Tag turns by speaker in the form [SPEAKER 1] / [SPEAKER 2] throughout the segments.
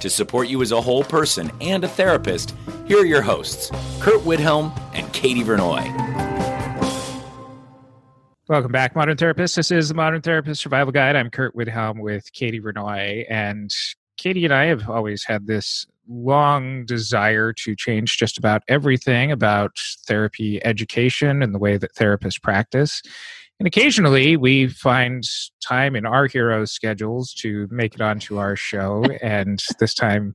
[SPEAKER 1] To support you as a whole person and a therapist, here are your hosts, Curt Widhalm and Katie Vernoy.
[SPEAKER 2] Welcome back, Modern Therapist. This is the Modern Therapist Survival Guide. I'm Curt Widhalm with Katie Vernoy. And Katie and I have always had this long desire to change just about everything about therapy education and the way that therapists practice. And occasionally we find time in our heroes' schedules to make it onto our show. and this time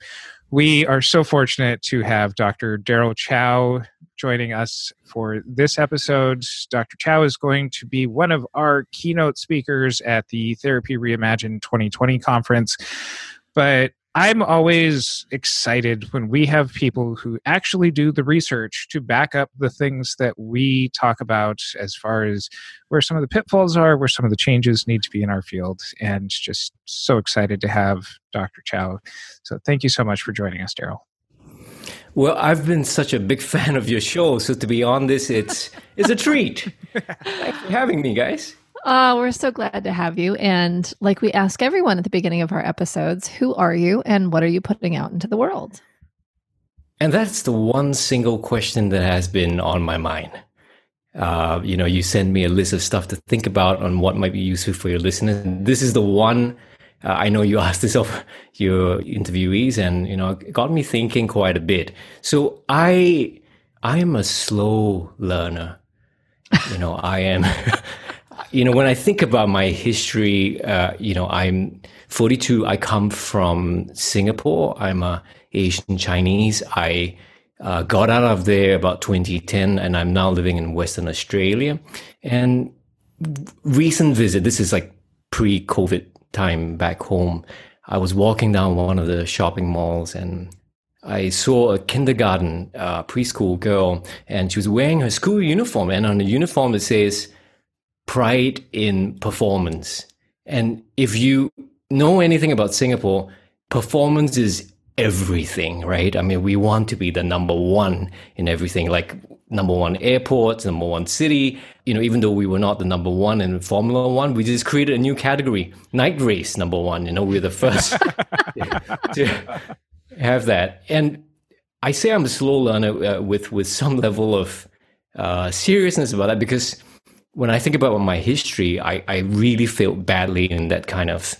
[SPEAKER 2] we are so fortunate to have Dr. Daryl Chow joining us for this episode. Dr. Chow is going to be one of our keynote speakers at the Therapy Reimagined 2020 conference. But I'm always excited when we have people who actually do the research to back up the things that we talk about as far as where some of the pitfalls are, where some of the changes need to be in our field. And just so excited to have Dr. Chow. So thank you so much for joining us, Daryl.
[SPEAKER 3] Well, I've been such a big fan of your show, so to be on this, it's it's a treat. Thanks for having me, guys.
[SPEAKER 4] Oh, we're so glad to have you. And like we ask everyone at the beginning of our episodes, who are you and what are you putting out into the world?
[SPEAKER 3] And that's the one single question that has been on my mind. Uh, you know, you send me a list of stuff to think about on what might be useful for your listeners. This is the one uh, I know you asked this of your interviewees, and you know, got me thinking quite a bit. So I, I am a slow learner. You know, I am. you know, when I think about my history, uh, you know, I'm 42. I come from Singapore. I'm a Asian Chinese. I uh, got out of there about 2010, and I'm now living in Western Australia. And recent visit. This is like pre-COVID time back home, I was walking down one of the shopping malls and I saw a kindergarten uh, preschool girl and she was wearing her school uniform. And on the uniform, it says pride in performance. And if you know anything about Singapore, performance is everything, right? I mean, we want to be the number one in everything. Like number one airport, number one city. You know, even though we were not the number one in Formula One, we just created a new category, night race number one. You know, we are the first to have that. And I say I'm a slow learner uh, with with some level of uh, seriousness about that because when I think about my history, I, I really felt badly in that kind of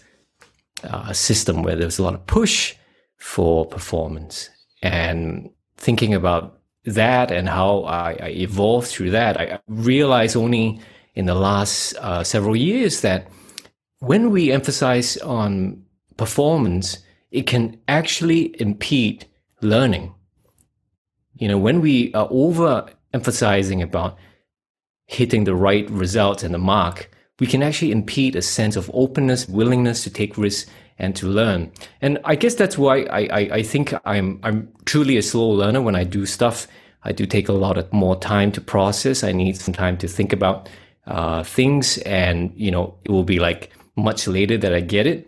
[SPEAKER 3] uh, system where there was a lot of push for performance and thinking about that and how I, I evolved through that, I realized only in the last uh, several years that when we emphasize on performance, it can actually impede learning. You know, when we are over emphasizing about hitting the right results and the mark, we can actually impede a sense of openness, willingness to take risks and to learn. And I guess that's why I, I, I think I'm I'm truly a slow learner when I do stuff. I do take a lot of more time to process. I need some time to think about uh, things, and you know, it will be like much later that I get it.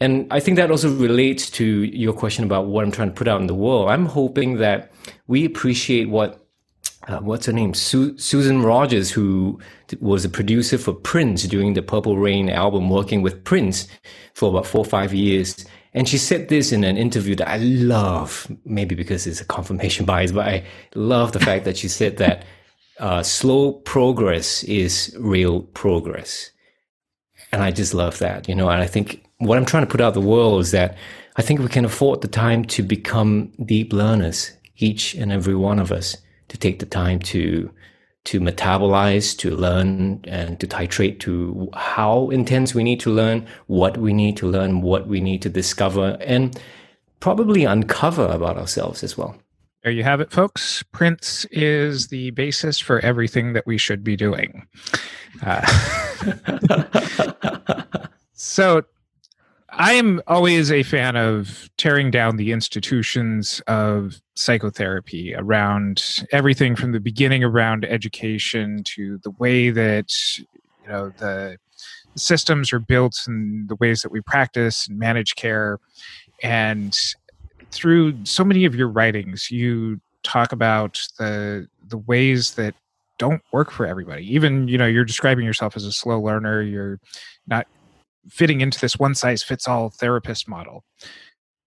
[SPEAKER 3] And I think that also relates to your question about what I'm trying to put out in the world. I'm hoping that we appreciate what uh, what's her name? Su- Susan Rogers, who was a producer for Prince during the Purple Rain album, working with Prince for about four or five years. And she said this in an interview that I love, maybe because it's a confirmation bias, but I love the fact that she said that uh, slow progress is real progress. And I just love that, you know, and I think what I'm trying to put out the world is that I think we can afford the time to become deep learners, each and every one of us to take the time to to metabolize, to learn, and to titrate to how intense we need to learn, what we need to learn, what we need to discover, and probably uncover about ourselves as well.
[SPEAKER 2] There you have it, folks. Prince is the basis for everything that we should be doing. Uh, so, I am always a fan of tearing down the institutions of psychotherapy around everything from the beginning around education to the way that you know the systems are built and the ways that we practice and manage care and through so many of your writings, you talk about the the ways that don't work for everybody. Even you know, you're describing yourself as a slow learner. You're not fitting into this one size fits all therapist model.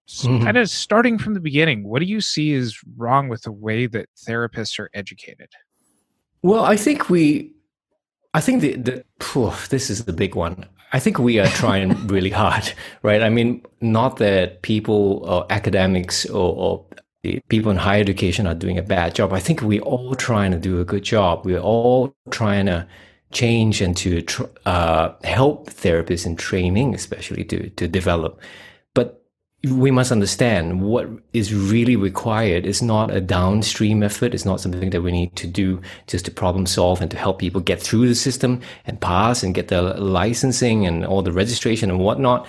[SPEAKER 2] Mm-hmm. Kind of starting from the beginning, what do you see is wrong with the way that therapists are educated?
[SPEAKER 3] Well, I think we, I think the, the phew, this is the big one. I think we are trying really hard, right? I mean, not that people or academics or, or, people in higher education are doing a bad job. I think we're all trying to do a good job. We're all trying to change and to uh, help therapists in training, especially to to develop But we must understand what is really required is not a downstream effort. It's not something that we need to do just to problem solve and to help people get through the system and pass and get the licensing and all the registration and whatnot.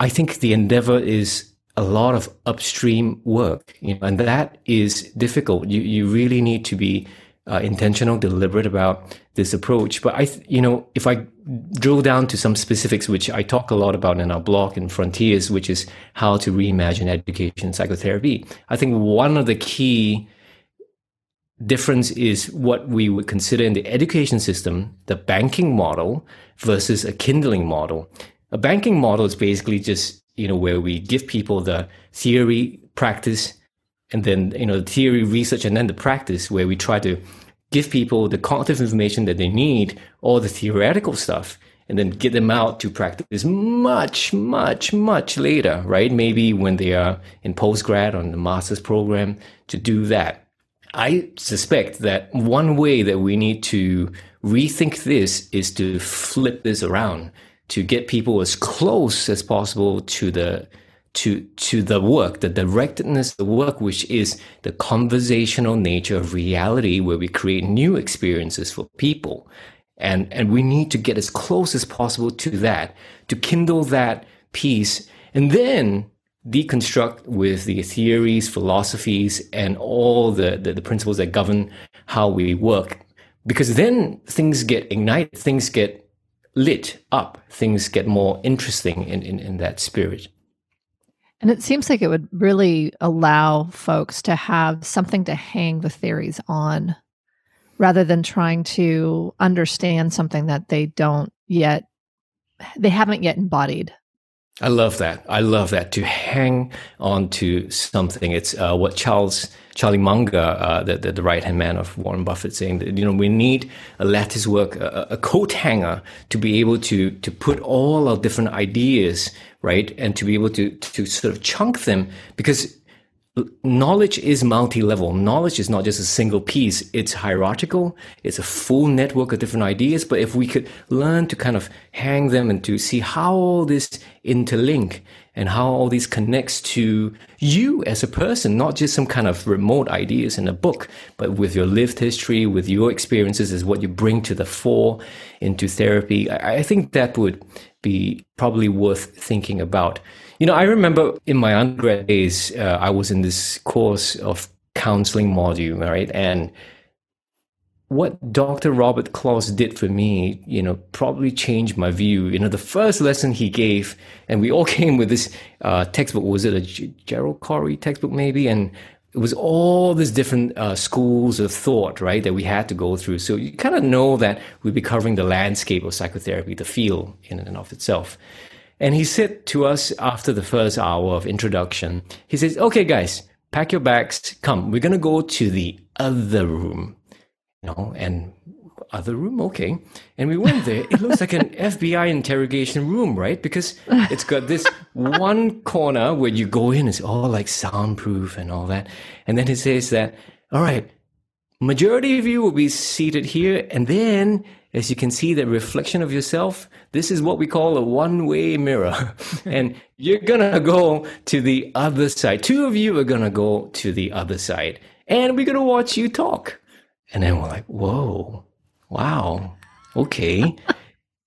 [SPEAKER 3] I think the endeavor is a lot of upstream work, you know, and that is difficult. You you really need to be uh, intentional, deliberate about this approach. But I, you know, if I drill down to some specifics, which I talk a lot about in our blog in Frontiers, which is how to reimagine education psychotherapy, I think one of the key difference is what we would consider in the education system, the banking model versus a kindling model. A banking model is basically just, you know, where we give people the theory, practice, and then you know the theory research and then the practice where we try to give people the cognitive information that they need all the theoretical stuff and then get them out to practice much much much later right? Maybe when they are in postgrad on the master's program to do that. I suspect that one way that we need to rethink this is to flip this around to get people as close as possible to the to to the work, the directedness, the work which is the conversational nature of reality, where we create new experiences for people, and and we need to get as close as possible to that to kindle that piece, and then deconstruct with the theories, philosophies, and all the, the, the principles that govern how we work, because then things get ignited, things get lit up, things get more interesting in, in, in that spirit.
[SPEAKER 4] And it seems like it would really allow folks to have something to hang the theories on rather than trying to understand something that they don't yet, they haven't yet embodied.
[SPEAKER 3] I love that. I love that to hang on to something. It's uh, what Charles Charlie Munger, uh, the, the, the right hand man of Warren Buffett, saying that you know we need a lattice work, a, a coat hanger, to be able to to put all our different ideas right? And to be able to, to sort of chunk them because knowledge is multi-level. Knowledge is not just a single piece. It's hierarchical. It's a full network of different ideas. But if we could learn to kind of hang them and to see how all this interlink and how all these connects to you as a person, not just some kind of remote ideas in a book, but with your lived history, with your experiences is what you bring to the fore into therapy. I think that would be probably worth thinking about. You know, I remember in my undergrad days, uh, I was in this course of counseling module, right? And what Dr. Robert Kloss did for me, you know, probably changed my view. You know, the first lesson he gave, and we all came with this uh, textbook. Was it a G- Gerald Corey textbook, maybe? And it was all these different uh, schools of thought, right, that we had to go through. So you kind of know that we'd be covering the landscape of psychotherapy, the field in and of itself. And he said to us after the first hour of introduction, he says, okay, guys, pack your bags. Come, we're going to go to the other room, you know, and other room, okay. And we went there. It looks like an FBI interrogation room, right? Because it's got this one corner where you go in, it's all like soundproof and all that. And then it says that, all right, majority of you will be seated here. And then as you can see the reflection of yourself, this is what we call a one way mirror. and you're going to go to the other side. Two of you are going to go to the other side. And we're going to watch you talk. And then we're like, whoa, wow, okay.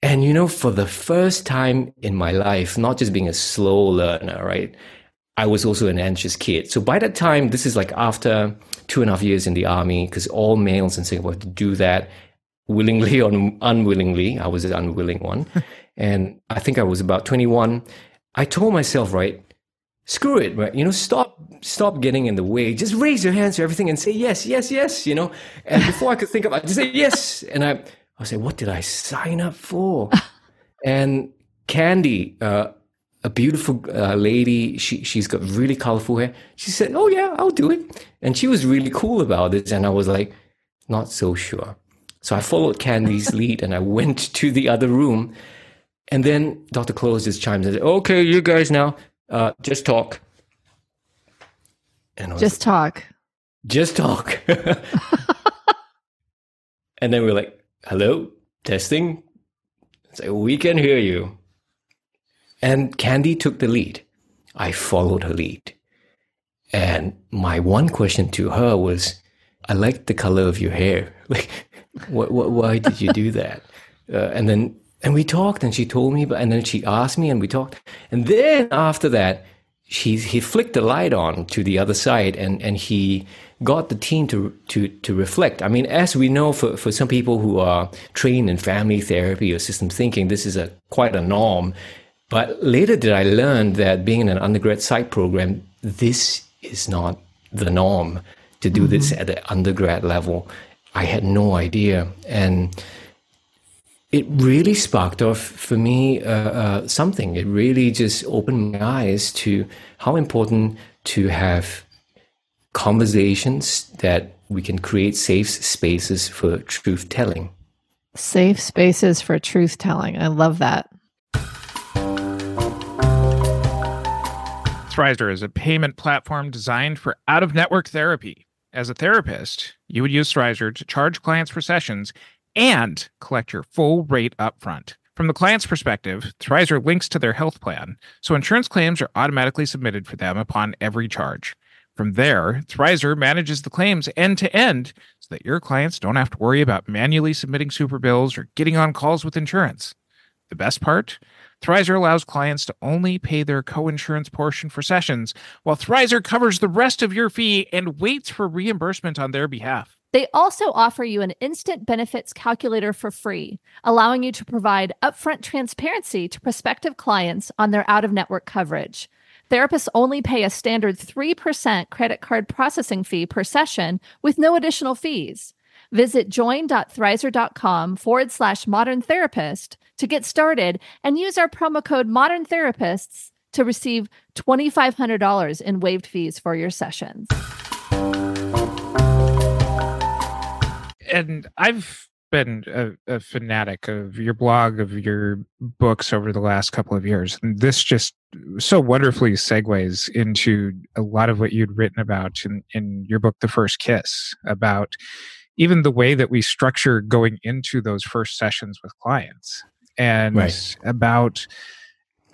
[SPEAKER 3] and you know, for the first time in my life, not just being a slow learner, right? I was also an anxious kid. So by that time, this is like after two and a half years in the army, because all males in Singapore have to do that willingly or unwillingly. I was an unwilling one. and I think I was about 21. I told myself, right, screw it, right? You know, stop, stop getting in the way. Just raise your hands to everything and say yes, yes, yes, you know? And before I could think of it, I just say yes. And I, I say, what did I sign up for? and Candy, uh, a beautiful uh, lady. She she's got really colorful hair. She said, "Oh yeah, I'll do it," and she was really cool about it. And I was like, not so sure. So I followed Candy's lead and I went to the other room. And then Dr. Close just chimes in, said, okay, you guys now, uh, just talk.
[SPEAKER 4] And just talk.
[SPEAKER 3] Just talk. and then we're like, hello, testing. It's like, we can hear you. And Candy took the lead. I followed her lead. And my one question to her was, I like the color of your hair. Like, what, what, why did you do that? Uh, and then, and we talked and she told me, but, and then she asked me and we talked. And then after that, she, he flicked the light on to the other side and, and he got the team to, to, to reflect. I mean, as we know, for, for some people who are trained in family therapy or system thinking, this is a quite a norm. But later did I learn that being in an undergrad psych program, this is not the norm to do mm-hmm. this at the undergrad level. I had no idea. And it really sparked off for me uh, uh, something. It really just opened my eyes to how important to have conversations that we can create safe spaces for truth telling.
[SPEAKER 4] Safe spaces for truth telling. I love that.
[SPEAKER 2] Thrizer is a payment platform designed for out of network therapy. As a therapist, you would use Thrizer to charge clients for sessions and collect your full rate upfront. From the client's perspective, Thrizer links to their health plan, so insurance claims are automatically submitted for them upon every charge. From there, Thrizer manages the claims end to end so that your clients don't have to worry about manually submitting super bills or getting on calls with insurance. The best part? Thrizer allows clients to only pay their co-insurance portion for sessions, while Thrizer covers the rest of your fee and waits for reimbursement on their behalf.
[SPEAKER 4] They also offer you an instant benefits calculator for free, allowing you to provide upfront transparency to prospective clients on their out of network coverage. Therapists only pay a standard 3% credit card processing fee per session with no additional fees. Visit join.thrizer.com forward slash modern therapist to get started and use our promo code modern therapists to receive $2,500 in waived fees for your sessions.
[SPEAKER 2] And I've been a, a, fanatic of your blog, of your books over the last couple of years. And this just so wonderfully segues into a lot of what you'd written about in, in your book, The First Kiss, about even the way that we structure going into those first sessions with clients and right. about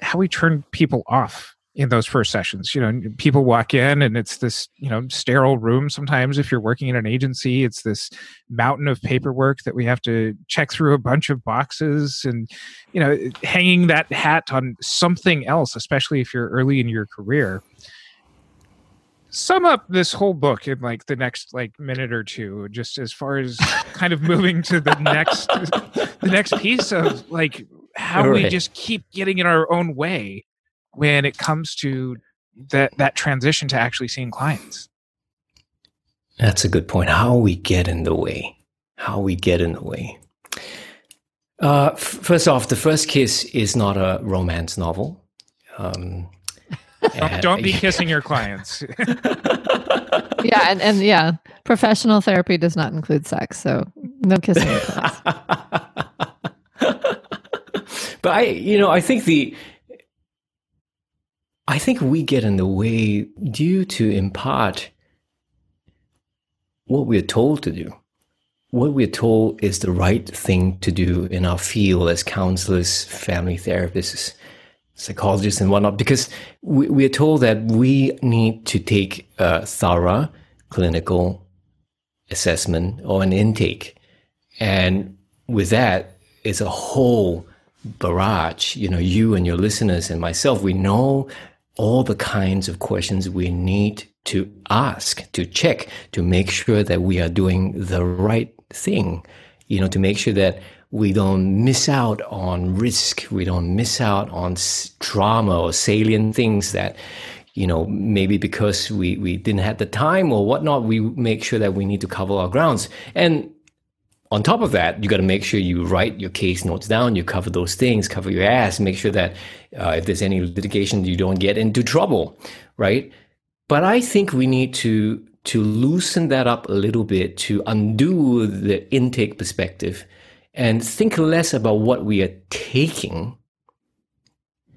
[SPEAKER 2] how we turn people off in those first sessions you know people walk in and it's this you know sterile room sometimes if you're working in an agency. It's this mountain of paperwork that we have to check through a bunch of boxes and you know hanging that hat on something else especially if you're early in your career. Sum up this whole book in like the next like minute or two just as far as kind of moving to the next the next piece of like how right. we just keep getting in our own way when it comes to that that transition to actually seeing clients.
[SPEAKER 3] That's a good point. How we get in the way. How we get in the way. Uh, f- first off the first kiss is not a romance novel. Um,
[SPEAKER 2] don't, don't be kissing your clients.
[SPEAKER 4] yeah, and, and yeah, professional therapy does not include sex, so no kissing your clients.
[SPEAKER 3] but I, you know, I think the, I think we get in the way due to in part what we're told to do. What we're told is the right thing to do in our field as counselors, family therapists, psychologists, and whatnot, because we, we're told that we need to take a thorough clinical assessment or an intake. And with that, it's a whole barrage. You know, you and your listeners and myself, we know all the kinds of questions we need to ask, to check, to make sure that we are doing the right thing, you know, to make sure that we don't miss out on risk, we don't miss out on drama or salient things that, you know, maybe because we, we didn't have the time or whatnot, we make sure that we need to cover our grounds. And on top of that, you got to make sure you write your case notes down, you cover those things, cover your ass, make sure that uh, if there's any litigation, you don't get into trouble, right? But I think we need to to loosen that up a little bit to undo the intake perspective and think less about what we are taking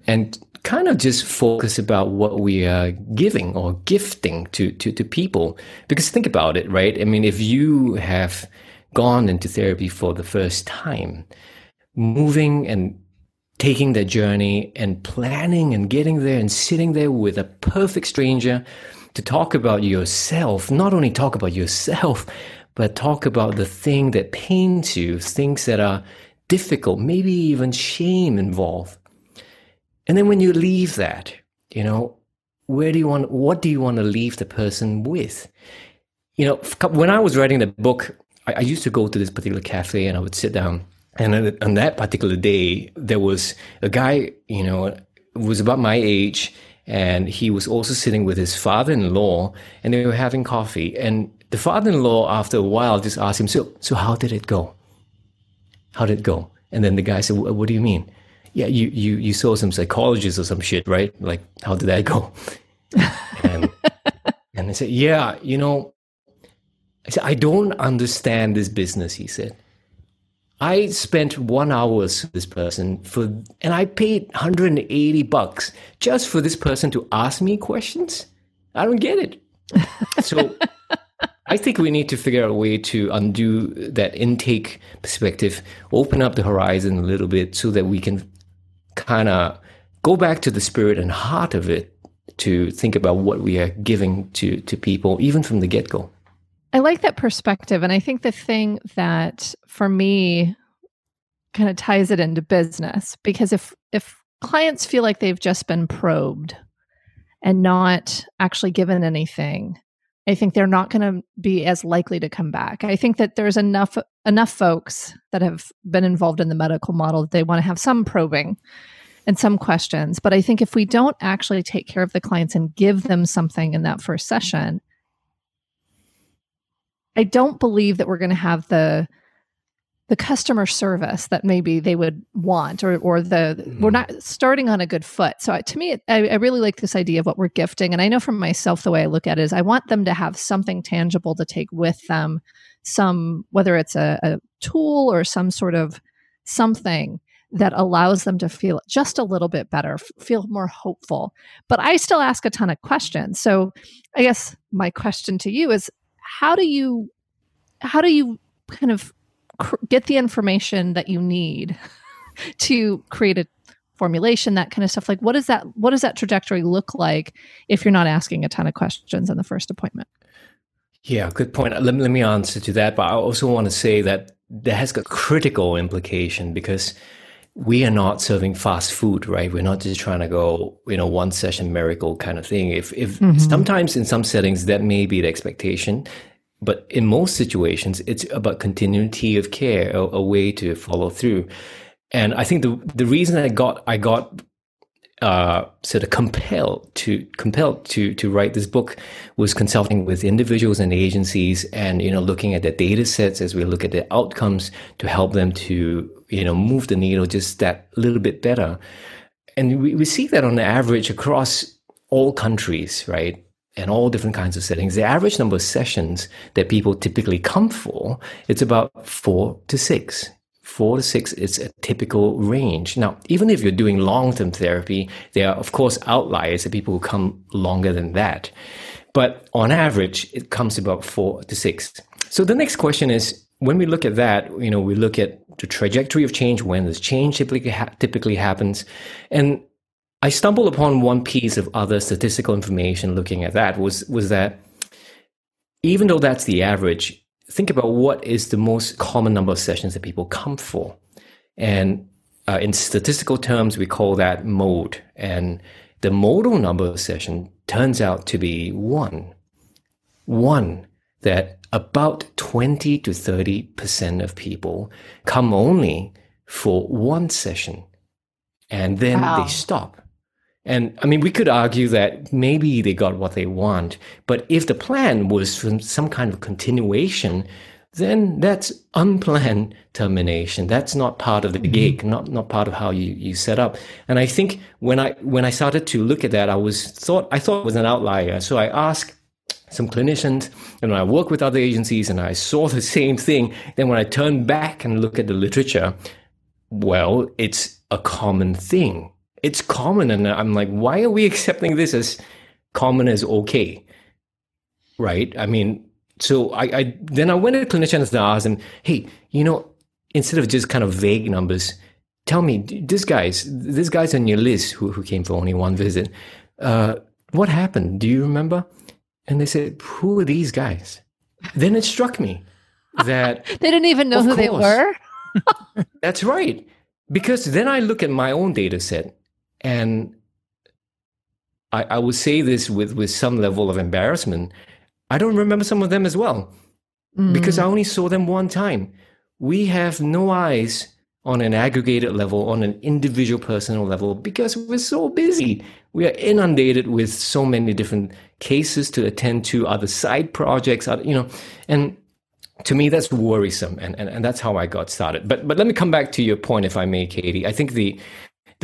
[SPEAKER 3] and kind of just focus about what we are giving or gifting to, to, to people. Because think about it, right? I mean, if you have gone into therapy for the first time, moving and taking that journey and planning and getting there and sitting there with a perfect stranger to talk about yourself, not only talk about yourself, but talk about the thing that pains you, things that are difficult, maybe even shame involved. And then when you leave that, you know, where do you want, what do you want to leave the person with? You know, when I was writing the book, I, I used to go to this particular cafe and I would sit down. And on that particular day, there was a guy, you know, was about my age, and he was also sitting with his father-in-law, and they were having coffee. And the father-in-law, after a while, just asked him, "So, so how did it go? How did it go?" And then the guy said, "What do you mean?" Yeah, you you you saw some psychologist or some shit, right? Like, how did that go? and and they said, "Yeah, you know, I said, I don't understand this business, he said. I spent one hour with this person for, and I paid 180 bucks just for this person to ask me questions. I don't get it. So I think we need to figure out a way to undo that intake perspective, open up the horizon a little bit so that we can kind of go back to the spirit and heart of it to think about what we are giving to, to people, even from the get go.
[SPEAKER 4] I like that perspective. And I think the thing that for me kind of ties it into business because if if clients feel like they've just been probed and not actually given anything, I think they're not going to be as likely to come back. I think that there's enough enough folks that have been involved in the medical model that they want to have some probing and some questions. But I think if we don't actually take care of the clients and give them something in that first session, I don't believe that we're going to have the the customer service that maybe they would want or or the mm. we're not starting on a good foot. So to me I, I, really like this idea of what we're gifting. And i know for myself the way i look at it is i want them to have something tangible to take with them some whether it's a, a tool or some sort of something that allows them to feel just a little bit better feel more hopeful. But i still ask a ton of questions. So i guess my question to you is how do you how do you kind of cr- get the information that you need to create a formulation that kind of stuff? Like what does that what does that trajectory look like if you're not asking a ton of questions in the first appointment?
[SPEAKER 3] Yeah good point. Let, let me answer to that but i also want to say that that has got critical implication because we are not serving fast food, right? We're not just trying to go, you know, one session miracle kind of thing. If, if mm-hmm. sometimes in some settings that may be the expectation, but in most situations, it's about continuity of care, a, a way to follow through. And I think the the reason I got I got uh, sort of compelled to compelled to to write this book was consulting with individuals and agencies, and you know looking at the data sets as we look at the outcomes to help them to you know move the needle just that little bit better. And we, we see that on the average across all countries, right? And all different kinds of settings. The average number of sessions that people typically come for, it's about four to six four to six is a typical range. Now, even if you're doing long term therapy, there are, of course, outliers, the people who come longer than that. But on average, it comes about four to six. So the next question is when we look at that, you know, we look at the trajectory of change, when this change typically, ha- typically happens. And I stumbled upon one piece of other statistical information looking at that was, was that even though that's the average, think about what is the most common number of sessions that people come for. And uh, in statistical terms, we call that mode. And the modal number of session turns out to be one. One that about 20 to 30% of people come only for one session and then wow. they stop. And I mean, we could argue that maybe they got what they want, but if the plan was from some kind of continuation, then that's unplanned termination. That's not part of the mm-hmm. gig, not not part of how you, you set up. And I think when I when I started to look at that, I was thought I thought it was an outlier. So I asked some clinicians and I work with other agencies and I saw the same thing. Then when I turn back and look at the literature, well, it's a common thing. It's common. And I'm like, why are we accepting this as common as okay? Right? I mean, so I, I then I went to clinicians and asked them, hey, you know, instead of just kind of vague numbers, tell me, this guy's this guy's on your list who, who came for only one visit. Uh, what happened? Do you remember? And they said, Who are these guys? Then it struck me that
[SPEAKER 4] they didn't even know who course, they were.
[SPEAKER 3] that's right. Because then I look at my own data set and I, I would say this with, with some level of embarrassment. I don't remember some of them as well mm. because I only saw them one time. We have no eyes on an aggregated level, on an individual personal level, because we're so busy. We are inundated with so many different cases to attend to, other side projects, you know, and to me that's worrisome, and, and, and that's how I got started. But but let me come back to your point, if I may, Katie. I think the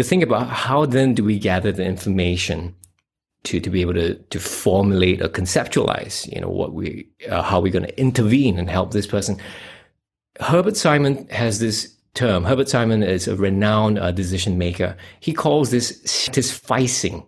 [SPEAKER 3] the thing about how then do we gather the information to, to be able to, to formulate or conceptualize, you know, what we, uh, how we're going to intervene and help this person. Herbert Simon has this term. Herbert Simon is a renowned uh, decision maker. He calls this satisficing,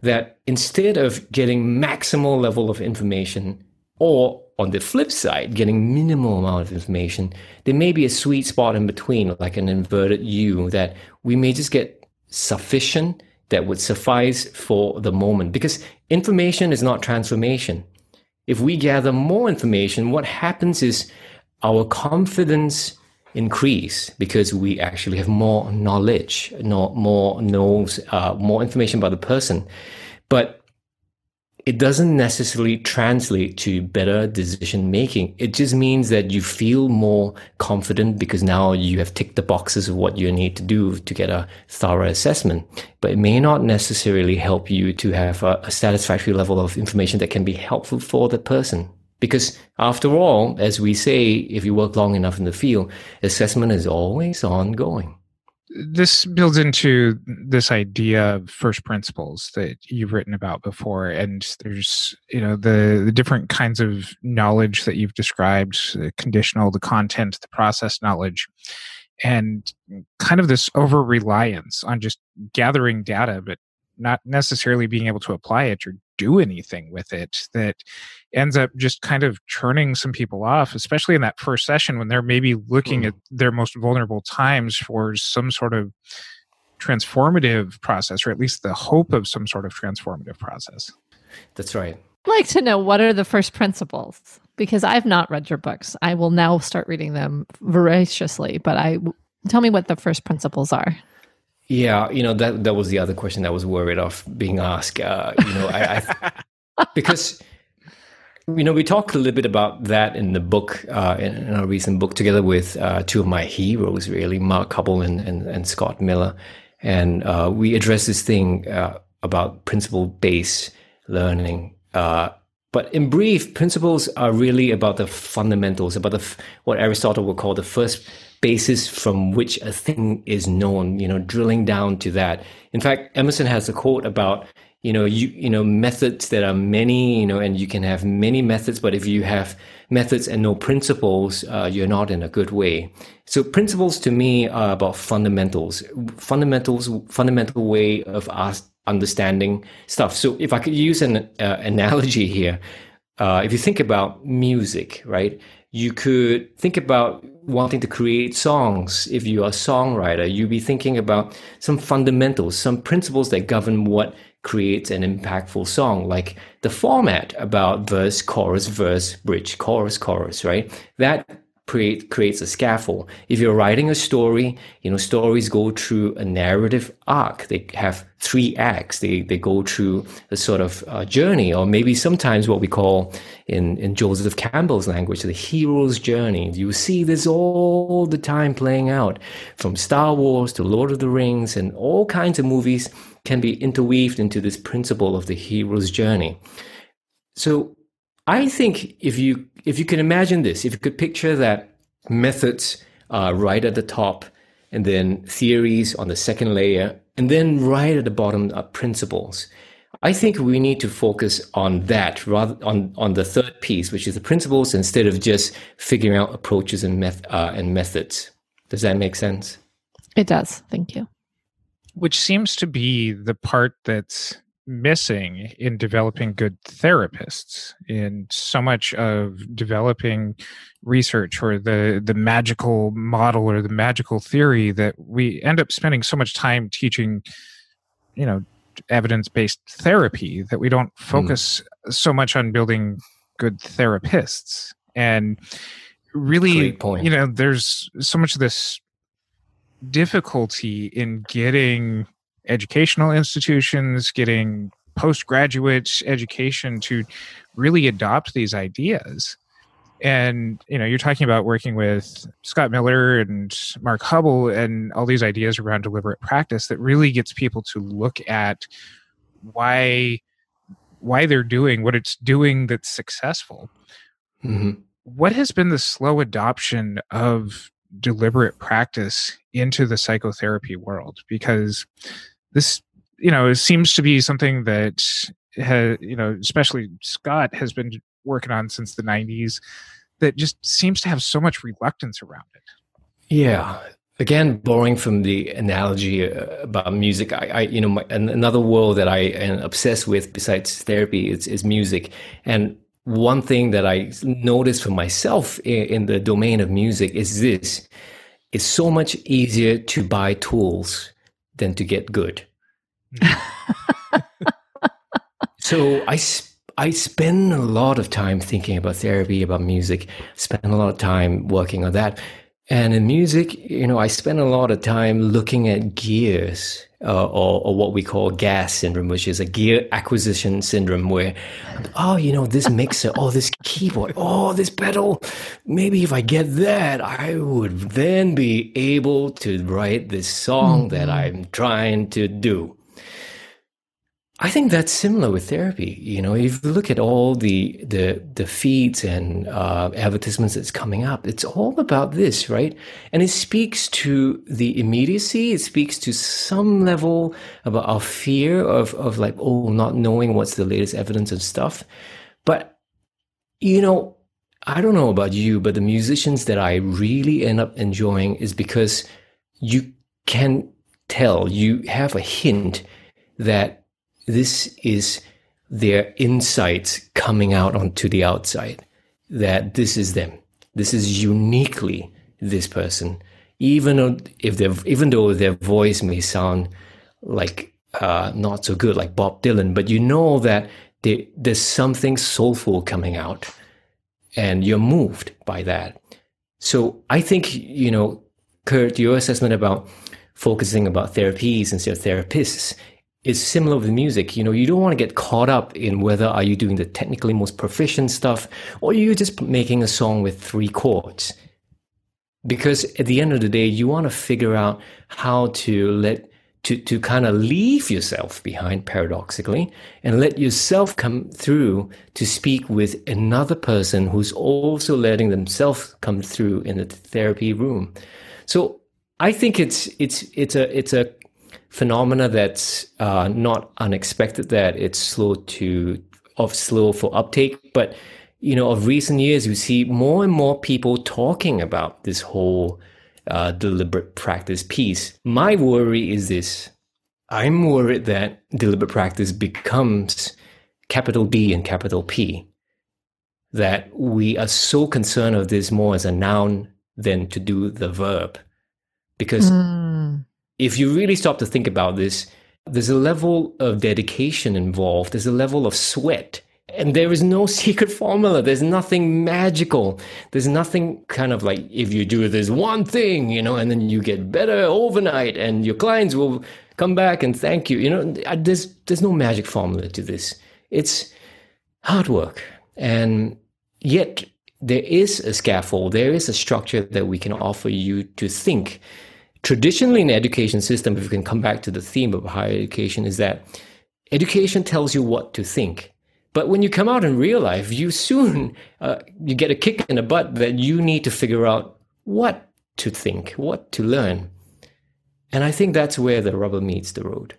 [SPEAKER 3] that instead of getting maximal level of information, or on the flip side, getting minimal amount of information, there may be a sweet spot in between, like an inverted U, that we may just get sufficient that would suffice for the moment. Because information is not transformation. If we gather more information, what happens is our confidence increase because we actually have more knowledge, more knows, uh, more information about the person. But it doesn't necessarily translate to better decision making. It just means that you feel more confident because now you have ticked the boxes of what you need to do to get a thorough assessment. But it may not necessarily help you to have a, a satisfactory level of information that can be helpful for the person. Because after all, as we say, if you work long enough in the field, assessment is always ongoing.
[SPEAKER 2] This builds into this idea of first principles that you've written about before. And there's, you know, the, the different kinds of knowledge that you've described the conditional, the content, the process knowledge, and kind of this over reliance on just gathering data, but not necessarily being able to apply it or do anything with it that ends up just kind of churning some people off, especially in that first session when they're maybe looking mm. at their most vulnerable times for some sort of transformative process, or at least the hope of some sort of transformative process.
[SPEAKER 3] That's right.
[SPEAKER 4] I'd like to know what are the first principles because I've not read your books. I will now start reading them voraciously, but I tell me what the first principles are.
[SPEAKER 3] Yeah, you know that that was the other question I was worried of being asked. Uh, you know, I, I because you know we talked a little bit about that in the book uh, in, in, a recent book together with uh, two of my heroes, really, Mark Hubble and and, and Scott Miller, and uh, we addressed this thing uh, about principle based learning. Uh, but in brief, principles are really about the fundamentals, about the what Aristotle would call the first basis from which a thing is known, you know, drilling down to that. In fact, Emerson has a quote about, you know, you, you know, methods that are many, you know, and you can have many methods, but if you have methods and no principles, uh, you're not in a good way. So principles to me are about fundamentals, fundamentals, fundamental way of us understanding stuff. So if I could use an uh, analogy here, uh, if you think about music, right? You could think about wanting to create songs. If you're a songwriter, you'd be thinking about some fundamentals, some principles that govern what creates an impactful song, like the format about verse, chorus, verse, bridge, chorus, chorus, right? That create, creates a scaffold. If you're writing a story, you know, stories go through a narrative arc. They have three acts. They, they go through a sort of uh, journey, or maybe sometimes what we call in, in Joseph Campbell's language, the hero's journey. You see this all the time playing out from Star Wars to Lord of the Rings and all kinds of movies can be interweaved into this principle of the hero's journey. So I think if you if you can imagine this, if you could picture that methods are right at the top, and then theories on the second layer, and then right at the bottom are principles. I think we need to focus on that rather on on the third piece, which is the principles, instead of just figuring out approaches and meth- uh, and methods. Does that make sense?
[SPEAKER 4] It does. Thank you.
[SPEAKER 2] Which seems to be the part that's missing in developing good therapists in so much of developing research or the the magical model or the magical theory that we end up spending so much time teaching you know evidence-based therapy that we don't hmm. focus mm. so much on building good therapists and really you know there's so much of this difficulty in getting educational institutions, getting postgraduate education to really adopt these ideas. And you know, you're talking about working with Scott Miller and Mark Hubble and all these ideas around deliberate practice that really gets people to look at why why they're doing what it's doing that's successful. Mm-hmm. What has been the slow adoption of deliberate practice into the psychotherapy world? Because this you know seems to be something that has you know especially scott has been working on since the 90s that just seems to have so much reluctance around it.
[SPEAKER 3] Yeah. Again borrowing from the analogy uh, about music i, I you know my, another world that i am obsessed with besides therapy is, is music. And one thing that i noticed for myself in, in the domain of music is this. It's so much easier to buy tools than to get good. Mm-hmm. so I I spend a lot of time thinking about therapy, about music. Spend a lot of time working on that. And in music, you know, I spend a lot of time looking at gears uh, or, or, what we call gas syndrome, which is a gear acquisition syndrome where, oh, you know, this mixer, oh, this keyboard, oh, this pedal, maybe if I get that, I would then be able to write this song mm-hmm. that I'm trying to do. I think that's similar with therapy. You know, if you look at all the the the feeds and uh, advertisements that's coming up, it's all about this, right? And it speaks to the immediacy. It speaks to some level about our fear of of like, oh, not knowing what's the latest evidence and stuff. But you know, I don't know about you, but the musicians that I really end up enjoying is because you can tell, you have a hint that this is their insights coming out onto the outside that this is them. This is uniquely this person, even if they even though their voice may sound like uh, not so good, like Bob Dylan, but you know that they, there's something soulful coming out, and you're moved by that. So I think you know, Curt, your assessment about focusing about therapies instead of therapists is similar with music. You know, you don't want to get caught up in whether are you doing the technically most proficient stuff or you're just making a song with three chords. Because at the end of the day, you want to figure out how to let to, to kind of leave yourself behind paradoxically and let yourself come through to speak with another person who's also letting themselves come through in the therapy room. So I think it's it's it's a it's a phenomena that's uh, not unexpected that it's slow to of slow for uptake but you know of recent years you see more and more people talking about this whole uh, deliberate practice piece my worry is this i'm worried that deliberate practice becomes capital d and capital p that we are so concerned of this more as a noun than to do the verb. Because mm. If you really stop to think about this, there's a level of dedication involved, there's a level of sweat. And there is no secret formula. There's nothing magical. There's nothing kind of like if you do this one thing, you know, and then you get better overnight and your clients will come back and thank you. You know, there's there's no magic formula to this. It's hard work. And yet there is a scaffold, there is a structure that we can offer you to think. Traditionally, in the education system, if we can come back to the theme of higher education, is that education tells you what to think. But when you come out in real life, you soon uh, you get a kick in the butt that you need to figure out what to think, what to learn. And I think that's where the rubber meets the road.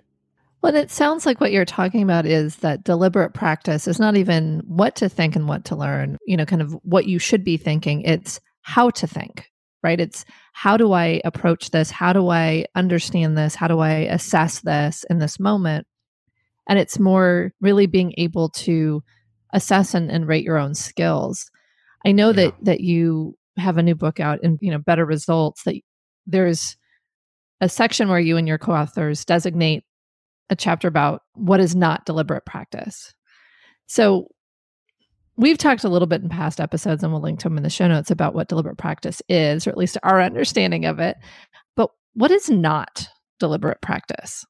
[SPEAKER 4] Well, it sounds like what you're talking about is that deliberate practice is not even what to think and what to learn, you know, kind of what you should be thinking. It's how to think, right? It's how do I approach this? How do I understand this? How do I assess this in this moment? And it's more really being able to assess and, and rate your own skills. I know yeah. that that you have a new book out and you know better results that there's a section where you and your co-authors designate a chapter about what is not deliberate practice. So we've talked a little bit in past episodes, and we'll link to them in the show notes about what deliberate practice is, or at least our understanding of it. But what is not deliberate practice?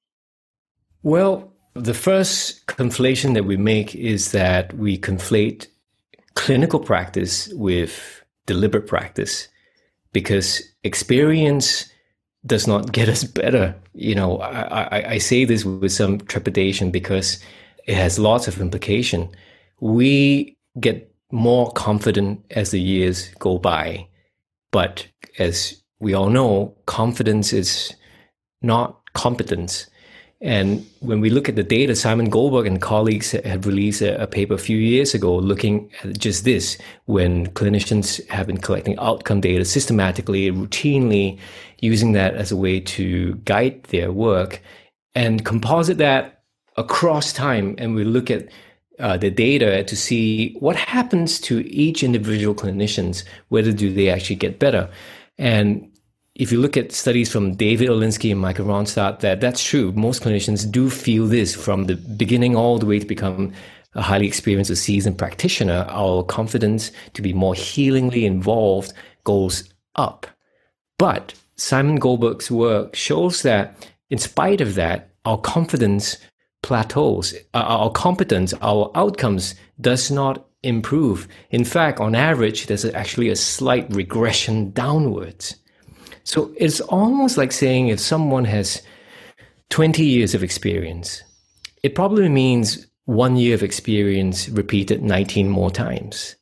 [SPEAKER 3] Well, the first conflation that we make is that we conflate clinical practice with deliberate practice because experience does not get us better. You know, I, I, I say this with some trepidation because it has lots of implication. We get more confident as the years go by. But as we all know, confidence is not competence. And when we look at the data, Simon Goldberg and colleagues had released a, a, paper a few years ago looking at just this when clinicians have been collecting outcome data systematically, routinely, using that as a way to guide their work and composite that across time. And we look at uh, the data to see what happens to each individual clinicians, whether do they actually get better. And if you look at studies from David Orlinsky and Michael Rønnestad, that that's true. Most clinicians do feel this from the beginning all the way to become a highly experienced or seasoned practitioner. Our confidence to be more healingly involved goes up. But Simon Goldberg's work shows that in spite of that, our confidence plateaus, uh, our competence, our outcomes does not improve. In fact, on average, there's actually a slight regression downwards. So it's almost like saying if someone has 20 years of experience, it probably means one year of experience repeated 19 more times.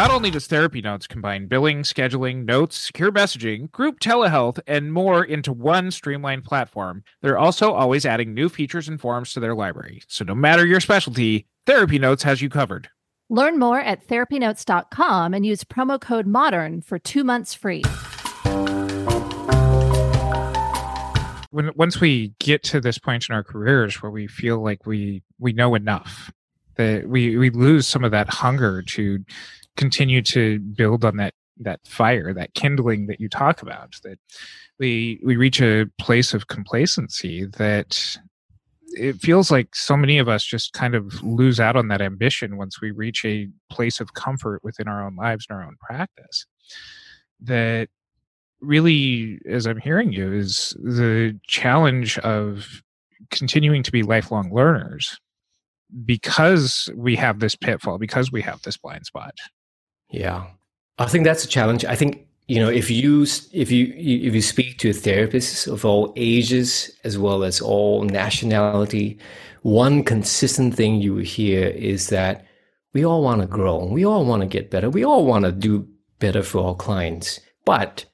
[SPEAKER 2] Not only does Therapy Notes combine billing, scheduling, notes, secure messaging, group telehealth, and more into one streamlined platform, they're also always adding new features and forms to their library. So no matter your specialty, Therapy Notes has you covered.
[SPEAKER 4] Learn more at therapynotes.com and use promo code MODERN for two months free.
[SPEAKER 2] When once we get to this point in our careers where we feel like we we know enough, that we we lose some of that hunger to continue to build on that that fire that kindling that you talk about that we we reach a place of complacency that it feels like so many of us just kind of lose out on that ambition once we reach a place of comfort within our own lives and our own practice. That really as i'm hearing you is the challenge of continuing to be lifelong learners because we have this pitfall because we have this blind spot
[SPEAKER 3] yeah. I think that's a challenge. I think you know if you if you if you speak to therapists of all ages as well as all nationality, one consistent thing you hear is that we all want to grow, we all want to get better, we all want to do better for our clients, but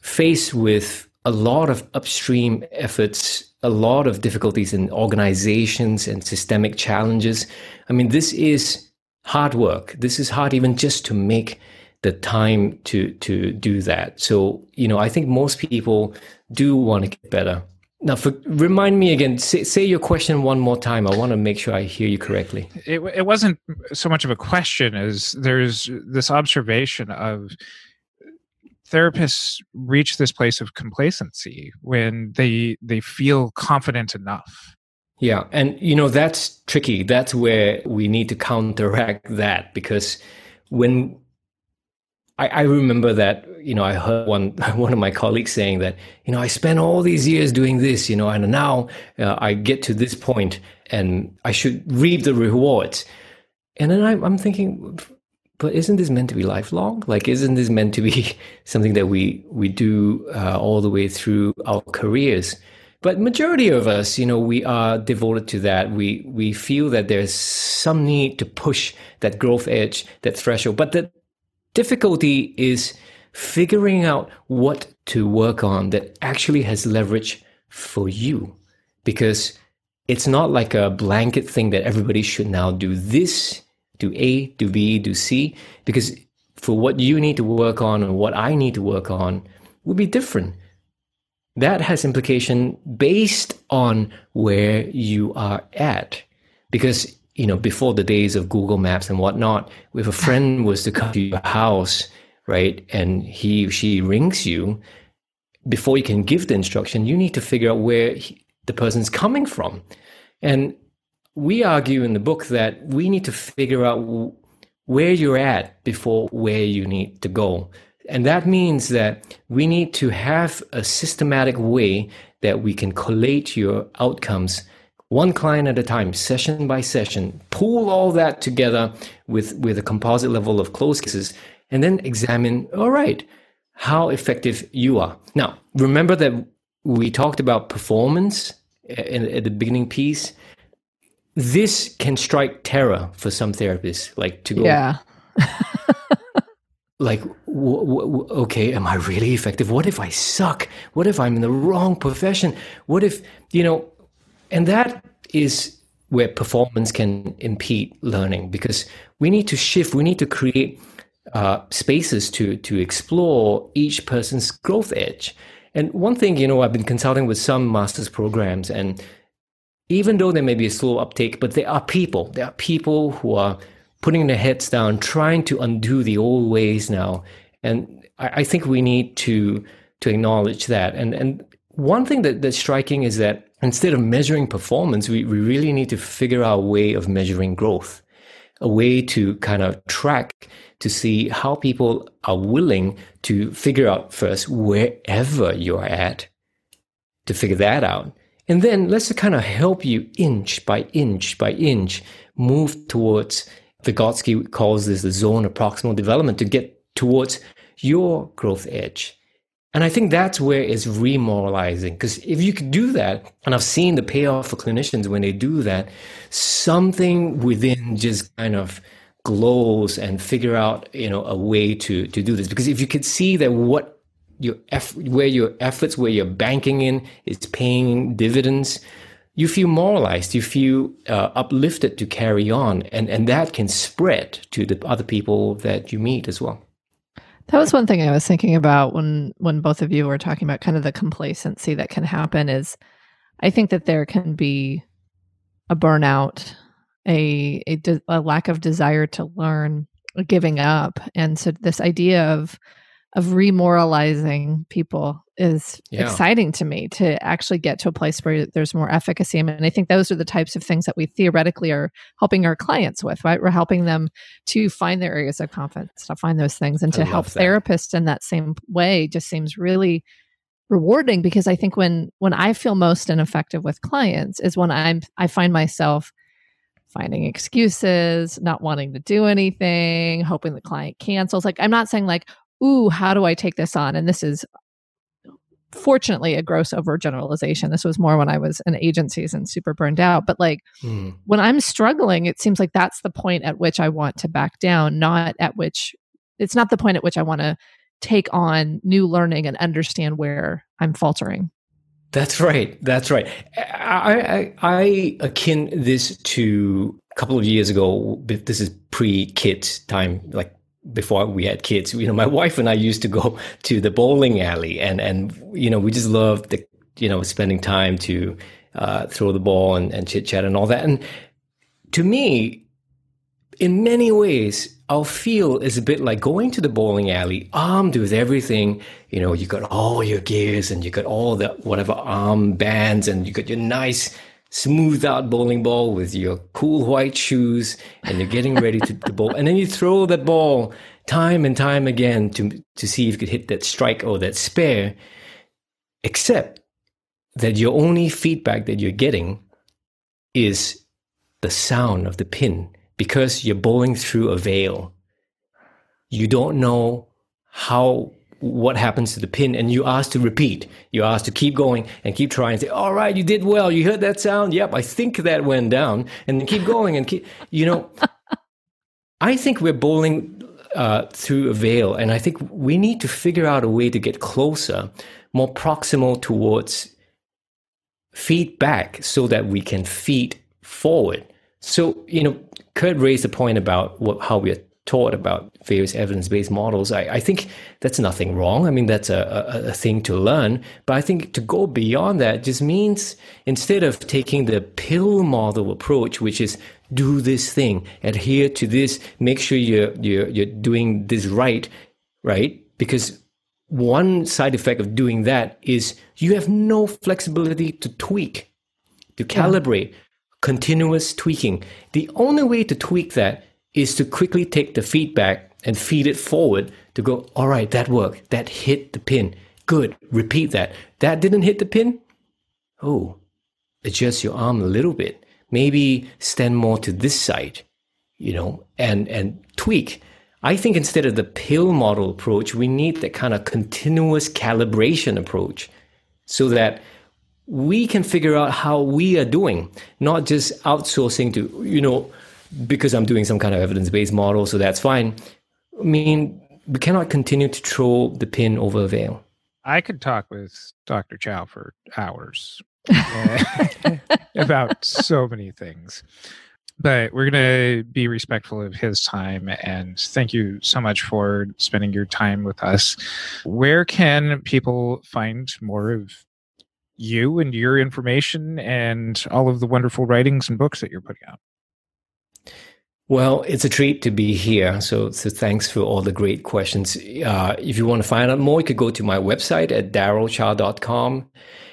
[SPEAKER 3] faced with a lot of upstream efforts, a lot of difficulties in organizations and systemic challenges. I mean, this is hard work. This is hard even just to make the time to to do that. So, you know, I think most people do want to get better. Now, for, remind me again. Say, say, your question one more time. I want to make sure I hear you correctly.
[SPEAKER 2] It, it wasn't so much of a question as there's this observation of therapists reach this place of complacency when they they feel confident enough.
[SPEAKER 3] Yeah, and you know that's tricky. That's where we need to counteract that because when I, I remember that you know I heard one one of my colleagues saying that you know I spent all these years doing this you know and now uh, I get to this point and I should reap the rewards, and then I'm, I'm thinking, but isn't this meant to be lifelong? Like, isn't this meant to be something that we we do uh, all the way through our careers? But majority of us, you know, we are devoted to that. We we feel that there's some need to push that growth edge, that threshold. But the difficulty is figuring out what to work on that actually has leverage for you, because it's not like a blanket thing that everybody should now do this, do A, do B, do C, because for what you need to work on and what I need to work on will be different that has implication based on where you are at. Because you know before the days of google maps and whatnot if a friend was to come to your house right and he she rings you before you can give the instruction you need to figure out where he, the person's coming from. And we argue in the book that we need to figure out where you're at before where you need to go and that means that we need to have a systematic way that we can collate your outcomes one client at a time, session by session, pull all that together with, with a composite level of close cases, and then examine, all right, how effective you are. Now, remember that we talked about performance uh, at the beginning piece. This can strike terror for some therapists, like to go.
[SPEAKER 4] Yeah.
[SPEAKER 3] like w- w- okay am i really effective? What if i suck? What if i'm in the wrong profession? What if you know and that is where performance can impede learning because we need to shift we need to create uh, spaces to to explore each person's growth edge. And one thing you know i've been consulting with some master's programs and even though there may be a slow uptake but there are people there are people who are putting their heads down, trying to undo the old ways now. And I, I think we need to to acknowledge that. And and one thing that, that's striking is that instead of measuring performance, we, we really need to figure out a way of measuring growth, a way to kind of track to see how people are willing to figure out first wherever you're at, to figure that out. And then let's kind of help you inch by inch by inch move towards Vygotsky calls this the zone of proximal development to get towards your growth edge. And I think that's where it's remoralizing. Because if you could do that, and I've seen the payoff for clinicians when they do that, something within just kind of glows and figure out, you know, a way to to do this. Because if you could see that what your where your efforts, where you're banking in, is paying dividends, you feel moralized, you feel uh, uplifted to carry on, and and that can spread to the other people that you meet as well.
[SPEAKER 4] That was one thing I was thinking about when when both of you were talking about kind of the complacency that can happen. Is I think that there can be a burnout, a a, de- a lack of desire to learn, giving up, and so this idea of of remoralizing people is yeah. exciting to me to actually get to a place where there's more efficacy. And I think those are the types of things that we theoretically are helping our clients with, right? We're helping them to find their areas of confidence, to find those things, and to help that. therapists in that same way just seems really rewarding because I think when when I feel most ineffective with clients is when I'm I find myself finding excuses, not wanting to do anything, hoping the client cancels. Like I'm not saying like, ooh, how do I take this on? And this is fortunately a gross overgeneralization. This was more when I was in agencies and super burned out. But like mm. when I'm struggling, it seems like that's the point at which I want to back down, not at which it's not the point at which I want to take on new learning and understand where I'm faltering.
[SPEAKER 3] That's right. That's right. I, I, I akin this to a couple of years ago. This is pre kit time, like before we had kids, you know, my wife and I used to go to the bowling alley and, and, you know, we just loved the you know, spending time to uh, throw the ball and, and chit chat and all that. And to me, in many ways, our feel is a bit like going to the bowling alley, armed with everything. You know, you got all your gears and you got all the whatever arm bands and you got your nice smooth out bowling ball with your cool white shoes and you're getting ready to, bowl. And then you throw that ball time and time again to, to see if you could hit that strike or that spare, except that your only feedback that you're getting is the sound of the pin because you're bowling through a veil. You don't know how what happens to the pin and you ask to repeat. You ask to keep going and keep trying. Say all right you did well. You heard that sound? Yep i think that went down. And then keep going and keep you know i think we're bowling uh, through a veil and i think we need to figure out a way to get closer more proximal towards feedback so that we can feed forward. So you know Curt raised the point about what, how we're taught about various evidence-based models, I, I, think that's nothing wrong. I mean, that's a, a, a, thing to learn. But I think to go beyond that just means instead of taking the pill model approach, which is do this thing, adhere to this, make sure you're you're you're doing this right, right? Because one side effect of doing that is you have no flexibility to tweak, to calibrate, yeah. continuous tweaking. The only way to tweak that is to quickly take the feedback and feed it forward to go, all right, that worked. That hit the pin. Good. Repeat that. That didn't hit the pin. Oh, adjust your arm a little bit. Maybe stand more to this side, you know, and, and tweak. I think instead of the pill model approach, we need that kind of continuous calibration approach so that we can figure out how we are doing, not just outsourcing to, you know, because I'm doing some kind of evidence based model, so that's fine. I mean, we cannot continue to throw the pin over a veil.
[SPEAKER 2] I could talk with Dr. Chow for hours about so many things. But we're going to be respectful of his time. And thank you so much for spending your time with us. Where can people find more of you and your information and all of the wonderful writings and books that you're putting out?
[SPEAKER 3] Well, it's a treat to be here. So, so thanks for all the great questions. Uh, if you want to find out more, you could go to my website at darylchow.com.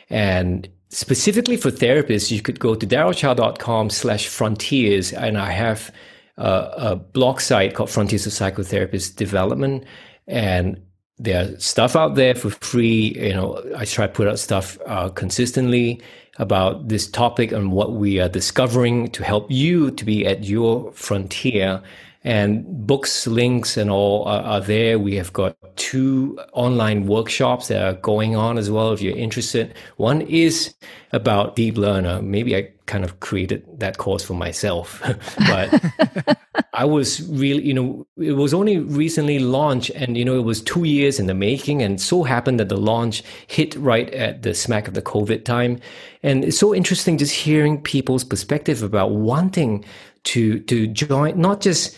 [SPEAKER 3] And specifically for therapists, you could go to darylchow.com slash frontiers. And I have a, a blog site called Frontiers of Psychotherapist Development. And there's stuff out there for free. You know, I try to put out stuff uh, consistently about this topic and what we are discovering to help you to be at your frontier. And books, links, and all are, are, there. We have got two online workshops that are going on as well. If you're interested, one is about deep learner. Maybe I kind of created that course for myself, but I was really, you know, it was only recently launched, and you know, it was two years in the making, and so happened that the launch hit right at the smack of the COVID time, and it's so interesting just hearing people's perspective about wanting to to join, not just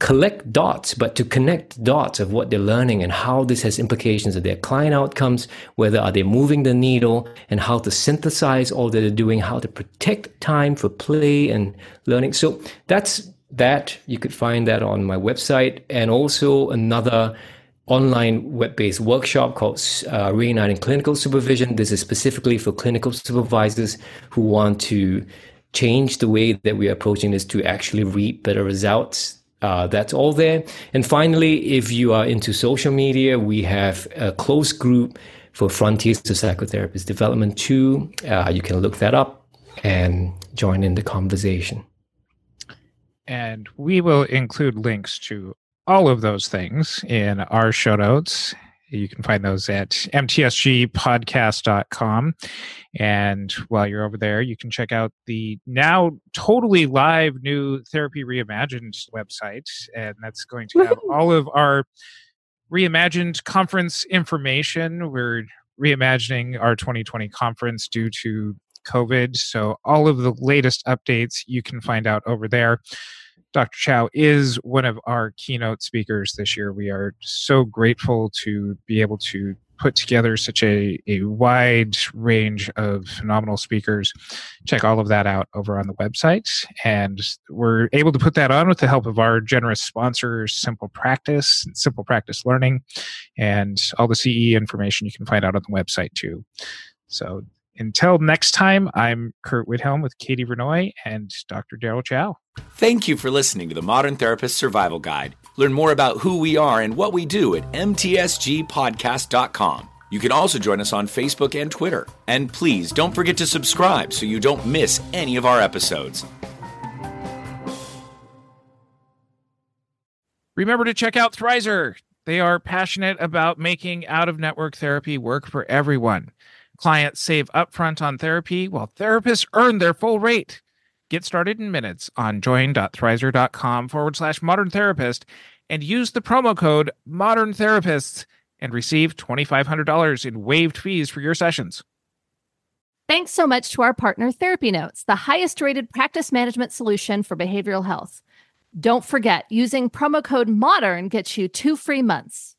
[SPEAKER 3] collect dots, but to connect dots of what they're learning and how this has implications of their client outcomes, whether are they moving the needle and how to synthesize all that they're doing, how to protect time for play and learning. So that's that. You could find that on my website and also another online web-based workshop called uh, Reigniting Clinical Supervision. This is specifically for clinical supervisors who want to change the way that we are approaching this to actually reap better results. Uh, that's all there. And finally, if you are into social media, we have a close group for Frontiers to Psychotherapist Development 2. Uh, you can look that up and join in the conversation.
[SPEAKER 2] And we will include links to all of those things in our show notes. You can find those at mtsgpodcast.com. And while you're over there, you can check out the now totally live new Therapy Reimagined website. And that's going to have all of our reimagined conference information. We're reimagining our 2020 conference due to COVID. So all of the latest updates you can find out over there. Dr. Chow is one of our keynote speakers this year. We are so grateful to be able to put together such a, a wide range of phenomenal speakers. Check all of that out over on the website. And we're able to put that on with the help of our generous sponsors, Simple Practice, Simple Practice Learning, and all the CE information you can find out on the website too. So until next time, I'm Curt Widhalm with Katie Vernoy and Dr. Daryl Chow.
[SPEAKER 1] Thank you for listening to the Modern Therapist Survival Guide. Learn more about who we are and what we do at mtsgpodcast.com. You can also join us on Facebook and Twitter. And please don't forget to subscribe so you don't miss any of our episodes.
[SPEAKER 2] Remember to check out Thrizer. They are passionate about making out of network therapy work for everyone. Clients save upfront on therapy while therapists earn their full rate. Get started in minutes on join.thrizer.com forward slash modern therapist and use the promo code modern therapists and receive $2,500 in waived fees for your sessions.
[SPEAKER 4] Thanks so much to our partner, Therapy Notes, the highest rated practice management solution for behavioral health. Don't forget, using promo code MODERN gets you two free months.